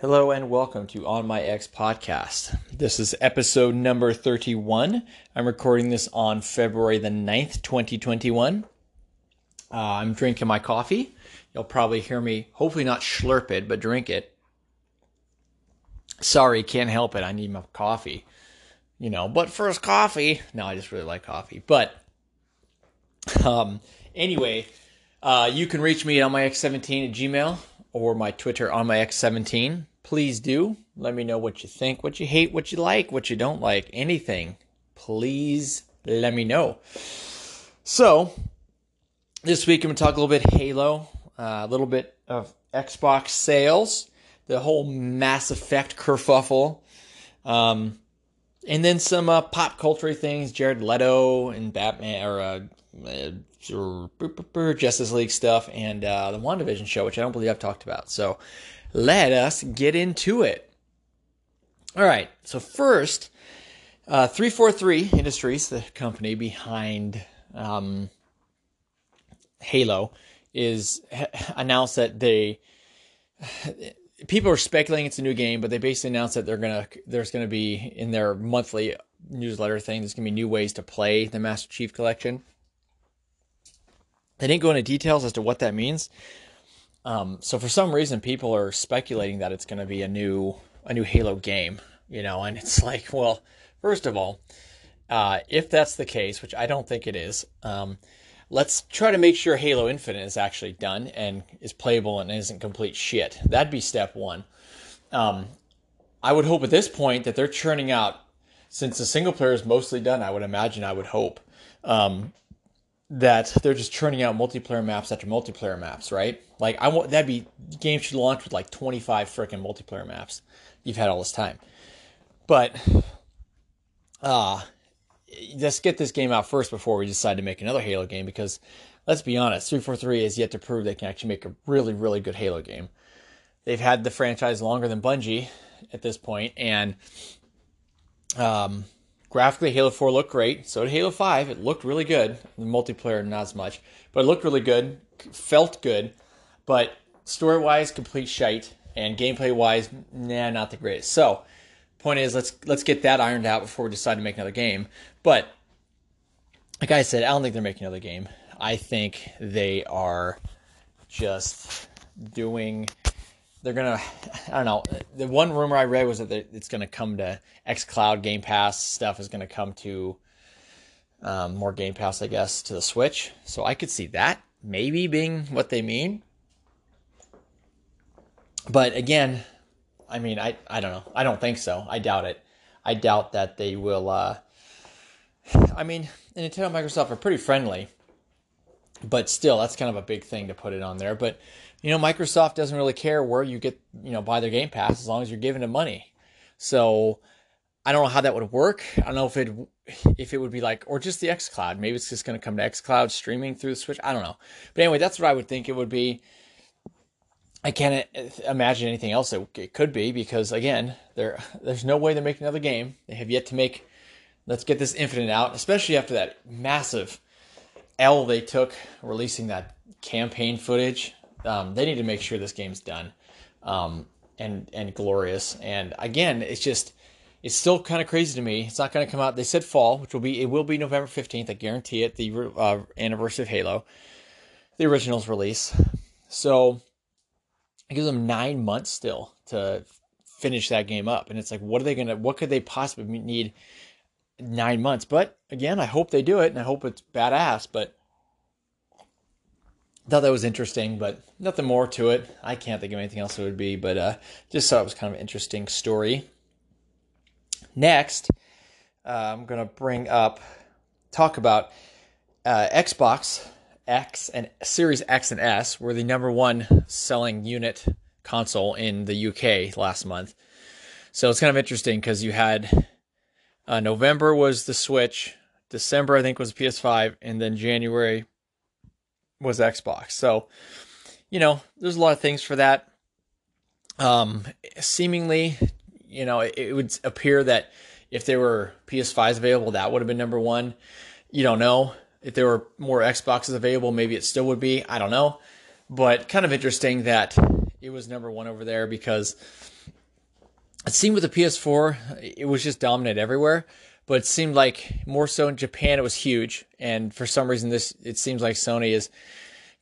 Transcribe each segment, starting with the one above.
Hello and welcome to On My X podcast. This is episode number 31. I'm recording this on February the 9th, 2021. Uh, I'm drinking my coffee. You'll probably hear me, hopefully not slurp it, but drink it. Sorry, can't help it. I need my coffee. You know, but first coffee. No, I just really like coffee. But um, anyway, uh, you can reach me on my X17 at Gmail or my Twitter on my X17. Please do. Let me know what you think, what you hate, what you like, what you don't like, anything. Please let me know. So, this week I'm going to talk a little bit Halo, uh, a little bit of Xbox sales, the whole Mass Effect kerfuffle, um, and then some uh, pop culture things, Jared Leto and Batman, or uh, uh, Justice League stuff, and uh, the WandaVision show, which I don't believe I've talked about. So let us get into it. All right. So first, uh, 343 Industries, the company behind um, Halo, is ha- announced that they people are speculating it's a new game, but they basically announced that they're gonna there's gonna be in their monthly newsletter thing. There's gonna be new ways to play the Master Chief Collection. They didn't go into details as to what that means. Um, so for some reason, people are speculating that it's going to be a new a new Halo game. You know, and it's like, well, first of all, uh, if that's the case, which I don't think it is, um, let's try to make sure Halo Infinite is actually done and is playable and isn't complete shit. That'd be step one. Um, I would hope at this point that they're churning out, since the single player is mostly done. I would imagine. I would hope. Um, that they're just churning out multiplayer maps after multiplayer maps, right? Like I want that'd be game should launch with like 25 freaking multiplayer maps you've had all this time. But uh let's get this game out first before we decide to make another Halo game because let's be honest, 343 is yet to prove they can actually make a really really good Halo game. They've had the franchise longer than Bungie at this point and um Graphically, Halo 4 looked great. So did Halo 5. It looked really good. The multiplayer, not as much. But it looked really good. Felt good. But story wise, complete shite. And gameplay wise, nah, not the greatest. So, point is, let's let's get that ironed out before we decide to make another game. But, like I said, I don't think they're making another game. I think they are just doing they're gonna I don't know. The one rumor I read was that it's gonna come to x cloud Game Pass stuff is gonna come to um, more Game Pass, I guess, to the Switch. So I could see that maybe being what they mean. But again, I mean, I I don't know. I don't think so. I doubt it. I doubt that they will. Uh, I mean, Nintendo and Microsoft are pretty friendly, but still, that's kind of a big thing to put it on there. But you know, Microsoft doesn't really care where you get, you know, buy their Game Pass as long as you're giving them money. So I don't know how that would work. I don't know if it if it would be like or just the X Cloud. Maybe it's just going to come to X Cloud streaming through the Switch. I don't know. But anyway, that's what I would think it would be. I can't uh, imagine anything else that it could be because again, there there's no way they're making another game. They have yet to make. Let's get this Infinite out, especially after that massive L they took releasing that campaign footage um, they need to make sure this game's done um, and and glorious. And again, it's just it's still kind of crazy to me. It's not going to come out. They said fall, which will be it will be November fifteenth. I guarantee it. The uh, anniversary of Halo, the originals release. So it gives them nine months still to finish that game up. And it's like, what are they gonna? What could they possibly need? Nine months. But again, I hope they do it, and I hope it's badass. But thought that was interesting, but nothing more to it. I can't think of anything else it would be, but uh, just thought it was kind of an interesting story. Next, uh, I'm going to bring up, talk about uh, Xbox X and Series X and S were the number one selling unit console in the UK last month. So it's kind of interesting because you had uh, November was the Switch, December I think was PS5, and then January was Xbox. So, you know, there's a lot of things for that. Um, seemingly, you know, it, it would appear that if there were PS5s available, that would have been number one. You don't know. If there were more Xboxes available, maybe it still would be. I don't know. But kind of interesting that it was number one over there because it seemed with the PS4, it was just dominant everywhere. But it seemed like more so in Japan, it was huge. And for some reason, this it seems like Sony is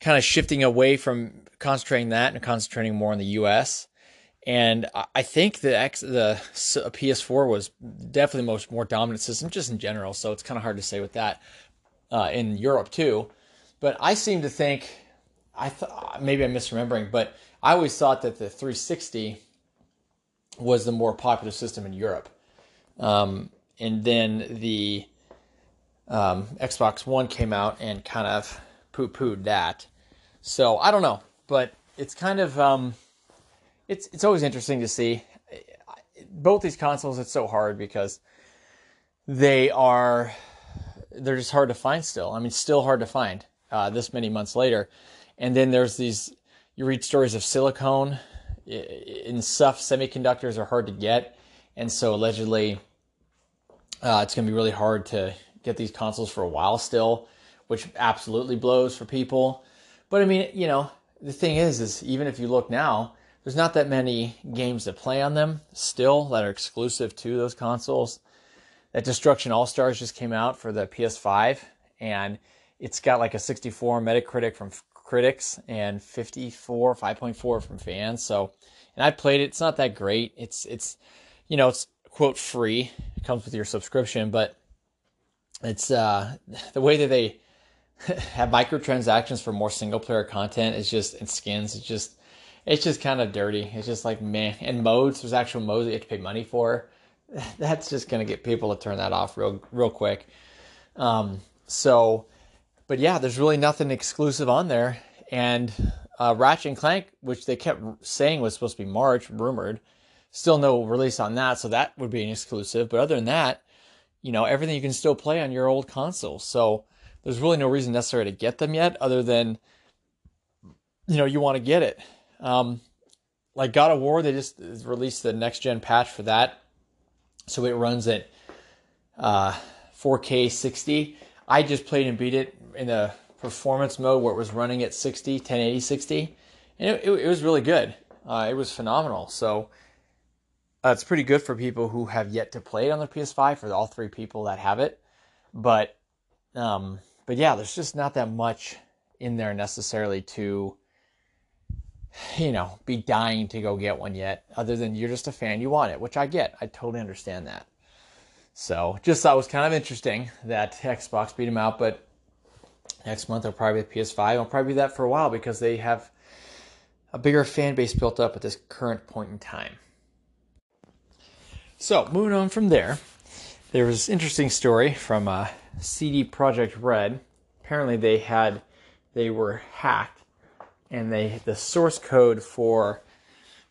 kind of shifting away from concentrating that and concentrating more in the U.S. And I think the X, the PS4 was definitely the most more dominant system just in general. So it's kind of hard to say with that uh, in Europe too. But I seem to think I thought maybe I'm misremembering, but I always thought that the 360 was the more popular system in Europe. Um, and then the um, Xbox One came out and kind of poo pooed that. So I don't know, but it's kind of um, it's it's always interesting to see both these consoles. It's so hard because they are they're just hard to find still. I mean, still hard to find uh, this many months later. And then there's these you read stories of silicone and stuff. Semiconductors are hard to get, and so allegedly, uh, it's going to be really hard to get these consoles for a while still, which absolutely blows for people. But I mean, you know, the thing is, is even if you look now, there's not that many games that play on them still that are exclusive to those consoles. That Destruction All Stars just came out for the PS5, and it's got like a 64 Metacritic from critics and 54 5.4 from fans so and i played it it's not that great it's it's you know it's quote free comes with your subscription but it's uh the way that they have microtransactions for more single player content is just and skins it's just it's just kind of dirty. It's just like man and modes there's actual modes that you have to pay money for. That's just to get people to turn that off real real quick. Um so but yeah, there's really nothing exclusive on there. And uh, Ratchet and Clank, which they kept saying was supposed to be March, rumored, still no release on that. So that would be an exclusive. But other than that, you know, everything you can still play on your old console. So there's really no reason necessarily to get them yet, other than, you know, you want to get it. Um, like God of War, they just released the next gen patch for that. So it runs at uh, 4K 60. I just played and beat it in the performance mode where it was running at 60, 1080, 60, and it, it, it was really good. Uh, it was phenomenal. So uh, it's pretty good for people who have yet to play it on the PS5 for all three people that have it. But um, but yeah, there's just not that much in there necessarily to you know be dying to go get one yet. Other than you're just a fan, you want it, which I get. I totally understand that. So just thought it was kind of interesting that Xbox beat them out, but next month they'll probably be PS5. It'll probably be that for a while because they have a bigger fan base built up at this current point in time. So moving on from there, there was an interesting story from uh, CD Projekt Red. Apparently they had they were hacked, and they the source code for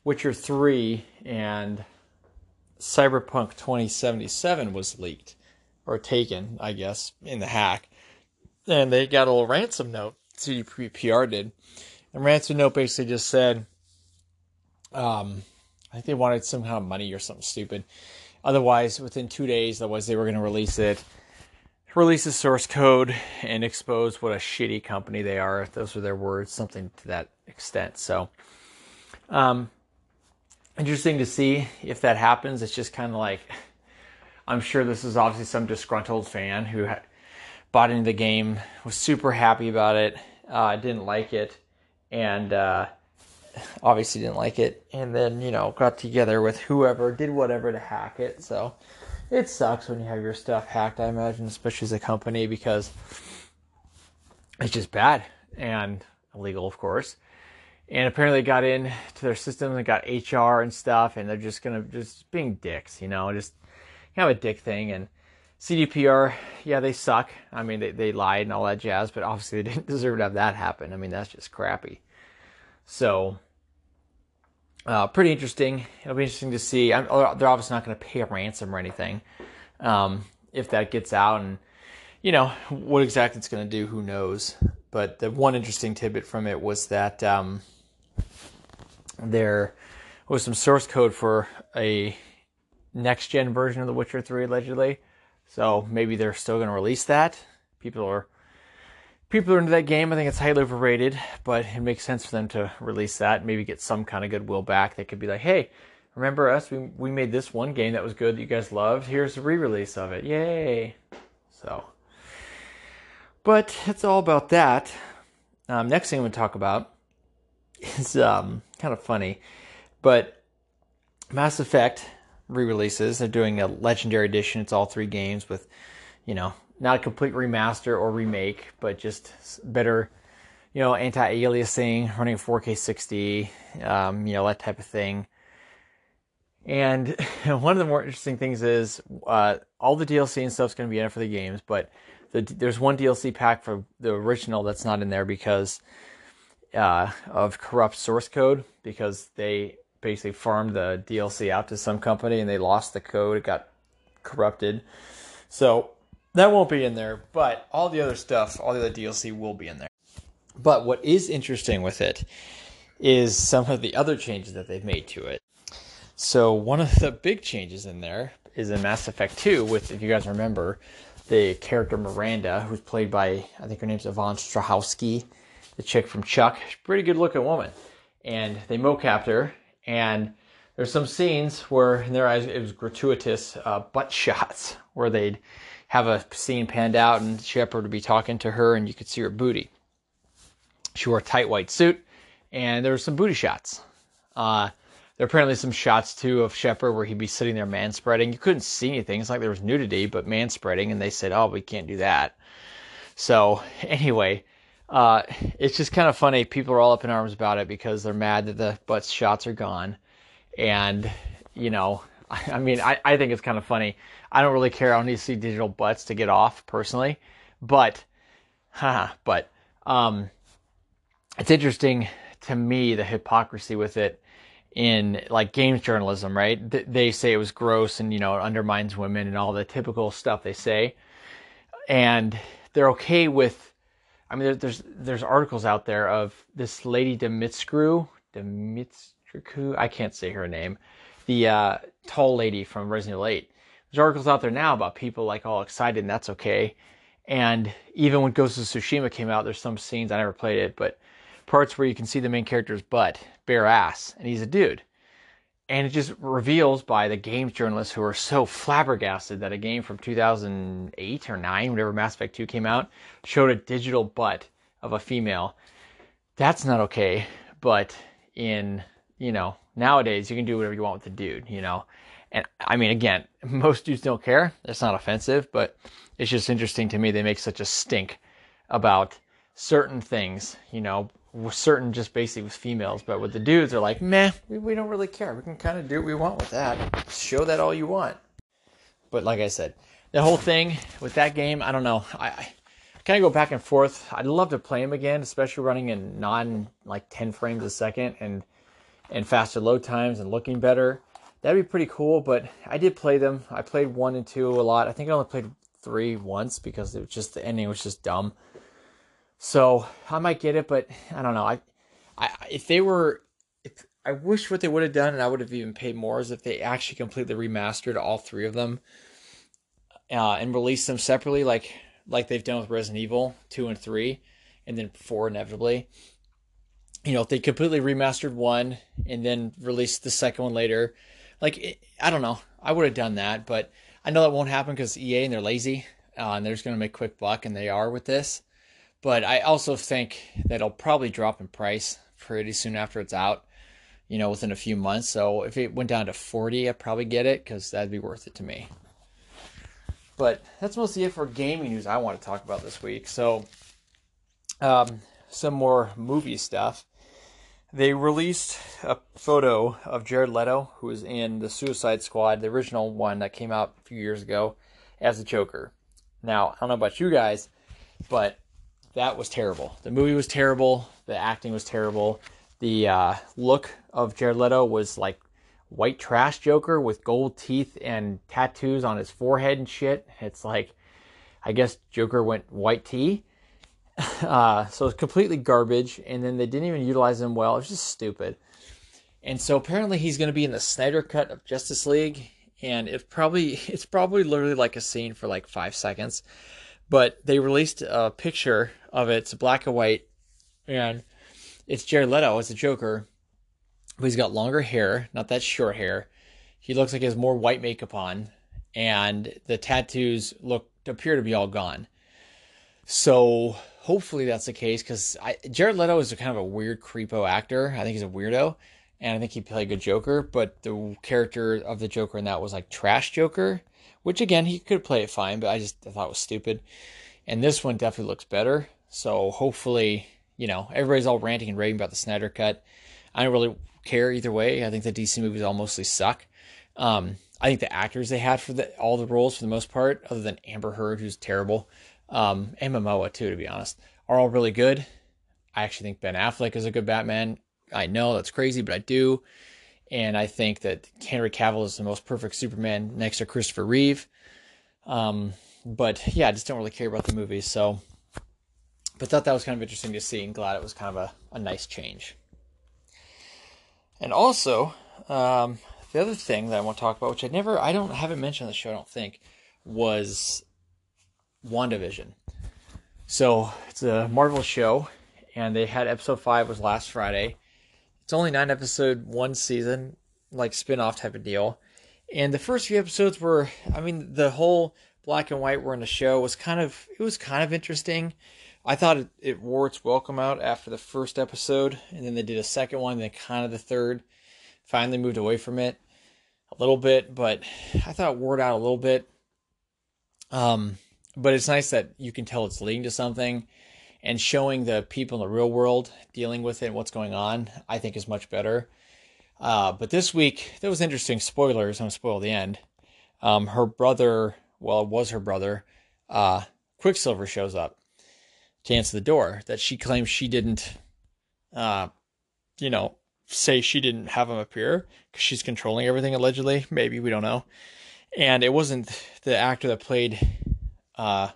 Witcher 3 and Cyberpunk 2077 was leaked or taken, I guess, in the hack and they got a little ransom note. CDPR did, and ransom note basically just said, um, I think they wanted some kind of money or something stupid. Otherwise, within two days, otherwise they were going to release it, release the source code, and expose what a shitty company they are. Those were their words, something to that extent. So, um, interesting to see if that happens. It's just kind of like, I'm sure this is obviously some disgruntled fan who bought into the game, was super happy about it. Uh, didn't like it, and uh, obviously didn't like it. And then you know got together with whoever did whatever to hack it. So it sucks when you have your stuff hacked. I imagine, especially as a company, because it's just bad and illegal, of course. And apparently got into their systems and got HR and stuff, and they're just gonna just being dicks, you know, just have a dick thing and CDPR, yeah, they suck. I mean, they, they lied and all that jazz, but obviously they didn't deserve to have that happen. I mean, that's just crappy. So, uh, pretty interesting. It'll be interesting to see. I'm, they're obviously not going to pay a ransom or anything um, if that gets out. And, you know, what exactly it's going to do, who knows. But the one interesting tidbit from it was that um, there was some source code for a next gen version of The Witcher 3, allegedly so maybe they're still going to release that. People are people are into that game. I think it's highly overrated, but it makes sense for them to release that. Maybe get some kind of goodwill back. They could be like, hey, remember us? We, we made this one game that was good that you guys loved. Here's a re release of it. Yay. So, but it's all about that. Um, next thing I'm to talk about is um, kind of funny, but Mass Effect re-releases. They're doing a Legendary Edition. It's all three games with, you know, not a complete remaster or remake, but just better, you know, anti-aliasing, running 4K 60, um, you know, that type of thing. And one of the more interesting things is uh, all the DLC and stuff is going to be in it for the games, but the, there's one DLC pack for the original that's not in there because uh, of corrupt source code because they basically farmed the DLC out to some company and they lost the code. It got corrupted. So that won't be in there, but all the other stuff, all the other DLC will be in there. But what is interesting with it is some of the other changes that they've made to it. So one of the big changes in there is in Mass Effect 2 with, if you guys remember, the character Miranda, who's played by, I think her name's Yvonne Strahovski, the chick from Chuck. She's pretty good looking woman. And they mocapped her and there's some scenes where in their eyes it was gratuitous uh, butt shots where they'd have a scene panned out and Shepard would be talking to her and you could see her booty. She wore a tight white suit and there were some booty shots. Uh, there are apparently some shots too of Shepard where he'd be sitting there man spreading. You couldn't see anything. It's like there was nudity, but man spreading, and they said, "Oh, we can't do that." So anyway, uh, it's just kind of funny. People are all up in arms about it because they're mad that the butt shots are gone. And, you know, I mean, I, I think it's kind of funny. I don't really care. I don't need to see digital butts to get off personally. But, haha, but, um, it's interesting to me the hypocrisy with it in like games journalism, right? They say it was gross and, you know, it undermines women and all the typical stuff they say. And they're okay with I mean, there's there's articles out there of this lady Dimitrescu, Dimitrescu, I can't say her name, the uh, tall lady from Resident Evil 8. There's articles out there now about people like all excited, and that's okay. And even when Ghost of Tsushima came out, there's some scenes I never played it, but parts where you can see the main character's butt, bare ass, and he's a dude and it just reveals by the games journalists who are so flabbergasted that a game from 2008 or 9 whenever mass effect 2 came out showed a digital butt of a female that's not okay but in you know nowadays you can do whatever you want with the dude you know and i mean again most dudes don't care it's not offensive but it's just interesting to me they make such a stink about certain things you know certain just basically with females, but with the dudes, they're like, meh, we, don't really care. We can kind of do what we want with that. Show that all you want. But like I said, the whole thing with that game, I don't know. I, I kind of go back and forth. I'd love to play him again, especially running in non like 10 frames a second and and faster load times and looking better. That'd be pretty cool. But I did play them. I played one and two a lot. I think I only played three once because it was just the ending was just dumb. So I might get it, but I don't know. I, I if they were, if, I wish what they would have done, and I would have even paid more, is if they actually completely remastered all three of them, uh, and released them separately, like like they've done with Resident Evil two and three, and then four inevitably. You know, if they completely remastered one and then released the second one later, like it, I don't know, I would have done that, but I know that won't happen because EA and they're lazy, uh, and they're just going to make quick buck, and they are with this. But I also think that it'll probably drop in price pretty soon after it's out, you know, within a few months. So if it went down to 40, I'd probably get it because that'd be worth it to me. But that's mostly it for gaming news I want to talk about this week. So, um, some more movie stuff. They released a photo of Jared Leto, who was in the Suicide Squad, the original one that came out a few years ago, as the Joker. Now, I don't know about you guys, but that was terrible. The movie was terrible. The acting was terrible. The uh, look of Jared Leto was like white trash Joker with gold teeth and tattoos on his forehead and shit. It's like, I guess Joker went white tea. Uh, so it's completely garbage. And then they didn't even utilize him well. It's just stupid. And so apparently he's going to be in the Snyder cut of Justice League. And it's probably it's probably literally like a scene for like five seconds But they released a picture of it. It's black and white, and it's Jared Leto as the Joker, but he's got longer hair, not that short hair. He looks like he has more white makeup on, and the tattoos look appear to be all gone. So hopefully that's the case because Jared Leto is kind of a weird creepo actor. I think he's a weirdo, and I think he played a good Joker. But the character of the Joker in that was like trash Joker, which again he could play it fine, but I just I thought it was stupid. And this one definitely looks better. So hopefully, you know, everybody's all ranting and raving about the Snyder cut. I don't really care either way. I think the DC movies all mostly suck. Um, I think the actors they had for the, all the roles for the most part, other than Amber Heard, who's terrible, um, and Momoa too, to be honest, are all really good. I actually think Ben Affleck is a good Batman. I know that's crazy, but I do. And I think that Henry Cavill is the most perfect Superman next to Christopher Reeve. Um, but yeah, I just don't really care about the movies. So, but thought that was kind of interesting to see and glad it was kind of a, a nice change. And also, um, the other thing that I want to talk about, which I never, I don't, haven't mentioned on the show, I don't think, was WandaVision. So it's a Marvel show, and they had episode five was last Friday. It's only nine episode, one season, like spin off type of deal. And the first few episodes were, I mean, the whole black and white were in the show was kind of, it was kind of interesting. I thought it, it wore its welcome out after the first episode, and then they did a second one, then kind of the third. Finally moved away from it a little bit, but I thought it wore it out a little bit. Um, but it's nice that you can tell it's leading to something and showing the people in the real world dealing with it and what's going on, I think is much better. Uh, but this week, there was interesting spoilers. I'm going to spoil the end. Um, her brother, well, it was her brother, uh, Quicksilver shows up to answer the door that she claims she didn't, uh, you know, say she didn't have him appear because she's controlling everything allegedly. Maybe we don't know. And it wasn't the actor that played uh,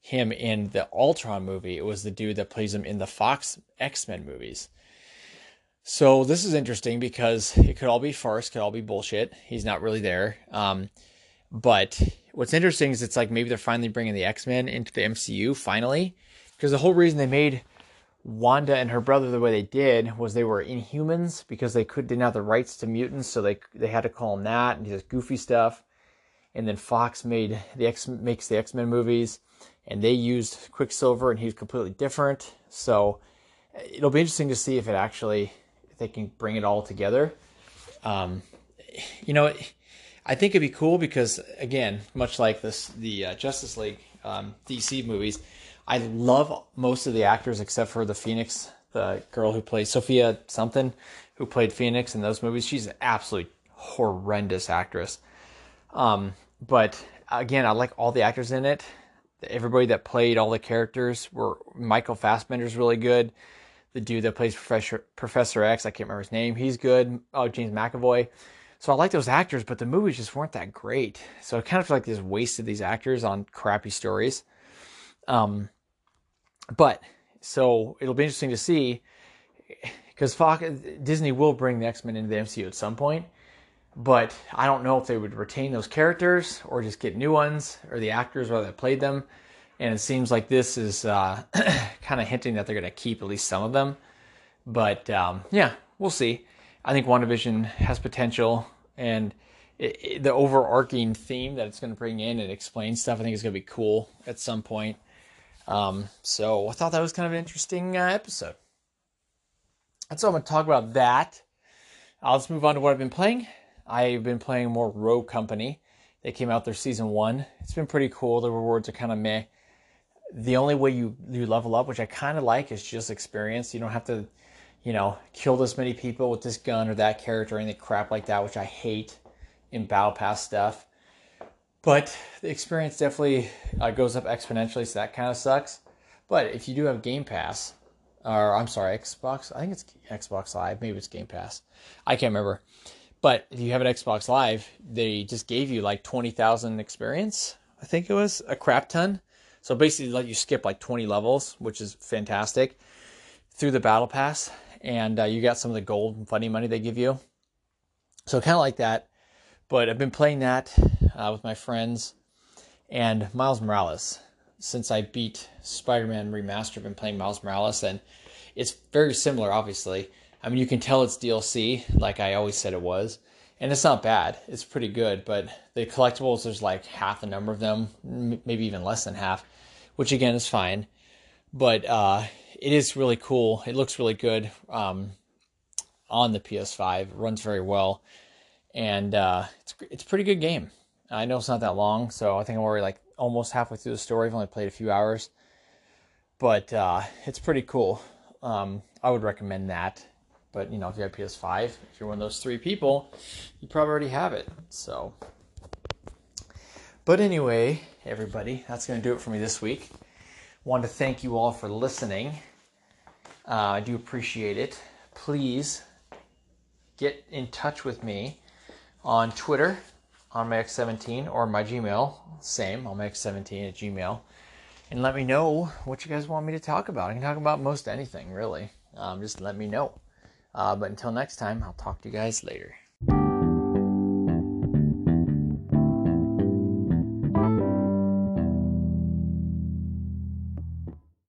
him in the Ultron movie. It was the dude that plays him in the Fox X Men movies. So this is interesting because it could all be farce, could all be bullshit. He's not really there. Um, but what's interesting is it's like maybe they're finally bringing the X Men into the MCU finally, because the whole reason they made Wanda and her brother the way they did was they were Inhumans because they could didn't have the rights to mutants, so they they had to call them that and just goofy stuff and then Fox made the X makes the X Men movies, and they used Quicksilver, and he's completely different. So it'll be interesting to see if it actually if they can bring it all together. Um, you know, I think it'd be cool because again, much like this, the uh, Justice League um, DC movies, I love most of the actors except for the Phoenix, the girl who plays Sophia something, who played Phoenix in those movies. She's an absolutely horrendous actress. Um, but again, I like all the actors in it. Everybody that played all the characters were Michael Fassbender's really good. The dude that plays Professor Professor X, I can't remember his name. He's good. Oh, James McAvoy. So I like those actors, but the movies just weren't that great. So I kind of feel like they just wasted these actors on crappy stories. Um, but so it'll be interesting to see because Fox Disney will bring the X Men into the MCU at some point. But I don't know if they would retain those characters or just get new ones or the actors or that played them. And it seems like this is uh, kind of hinting that they're going to keep at least some of them. But um, yeah, we'll see. I think WandaVision has potential, and it, it, the overarching theme that it's going to bring in and explain stuff, I think is going to be cool at some point. Um, so I thought that was kind of an interesting uh, episode. And so I'm going to talk about that. Uh, let's move on to what I've been playing. I've been playing more Rogue Company. They came out their season one. It's been pretty cool. The rewards are kind of meh. The only way you, you level up, which I kind of like, is just experience. You don't have to, you know, kill this many people with this gun or that character or anything crap like that, which I hate in Battle Pass stuff. But the experience definitely uh, goes up exponentially, so that kind of sucks. But if you do have Game Pass, or I'm sorry, Xbox, I think it's Xbox Live, maybe it's Game Pass. I can't remember. But if you have an Xbox Live, they just gave you like 20,000 experience. I think it was a crap ton. So basically, let you skip like 20 levels, which is fantastic, through the Battle Pass. And uh, you got some of the gold and funny money they give you. So kind of like that. But I've been playing that uh, with my friends. And Miles Morales. since I beat Spider-Man Remastered. I've been playing Miles Morales, and it's very similar. Obviously, I mean you can tell it's DLC, like I always said it was, and it's not bad. It's pretty good. But the collectibles, there's like half the number of them, maybe even less than half, which again is fine. But uh, it is really cool. It looks really good um, on the PS5. It runs very well, and uh, it's it's a pretty good game. I know it's not that long, so I think I'm already like almost halfway through the story. I've only played a few hours, but uh, it's pretty cool. Um, I would recommend that. But you know, if you have PS5, if you're one of those three people, you probably already have it. So, but anyway, everybody, that's going to do it for me this week. Want to thank you all for listening. Uh, I do appreciate it. Please get in touch with me on Twitter on my X17 or my Gmail, same, on my X17 at Gmail, and let me know what you guys want me to talk about. I can talk about most anything, really. Um, just let me know. Uh, but until next time, I'll talk to you guys later.